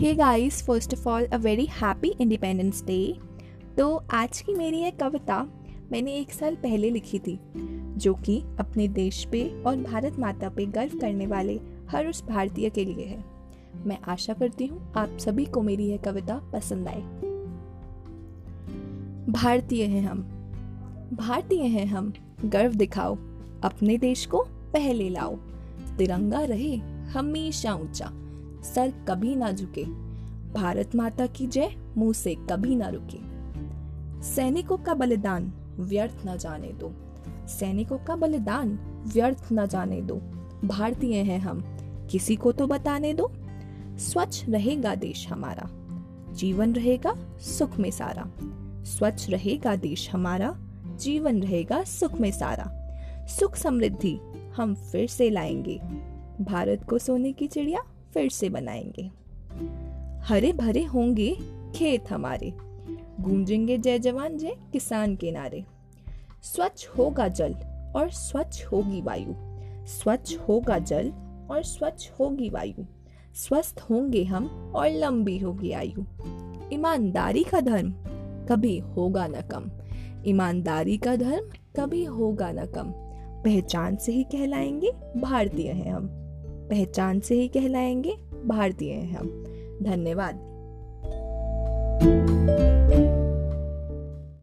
Hey guys first of all a very happy Independence Day तो आज की मेरी एक कविता मैंने एक साल पहले लिखी थी, जो कि अपने देश पे और भारत माता पे गर्व करने वाले हर उस भारतीय के लिए है। मैं आशा करती हूँ आप सभी को मेरी यह कविता पसंद आए। भारतीय हैं हम। भारतीय हैं हम। गर्व दिखाओ। अपने देश को पहले लाओ। तिरंगा रहे हमेशा ऊँचा। सर कभी ना झुके। भारत माता की जय, मुँह से कभी ना रुके। सैनिकों का बलिदान व्यर्थ न जाने दो। सैनिकों का बलिदान व्यर्थ न जाने दो। भारतीय हैं हम, किसी को तो बताने दो। स्वच्छ रहेगा देश हमारा, जीवन रहेगा सुख में सारा। स्वच्छ रहेगा देश हमारा, जीवन रहेगा सुख में सारा। सुख समृद्धि हम फिर से लाएँगे। भारत को सोने की चिड़िया फिर से बनाएँगे। हरे भरे होंगे खेत हमारे। गूंजेंगे जय जवान, जय किसान के नारे। स्वच्छ होगा जल और स्वच्छ होगी वायु। स्वच्छ होगा जल और स्वच्छ होगी वायु। स्वस्थ होंगे हम और लंबी होगी आयु। ईमानदारी का धर्म कभी होगा न कम। ईमानदारी का धर्म कभी होगा न कम। पहचान से ही कहलाएँगे, भारतीय हैं हम। पहचान से ही कहलाएँगे। भारतीय हैं हम। धन्यवाद।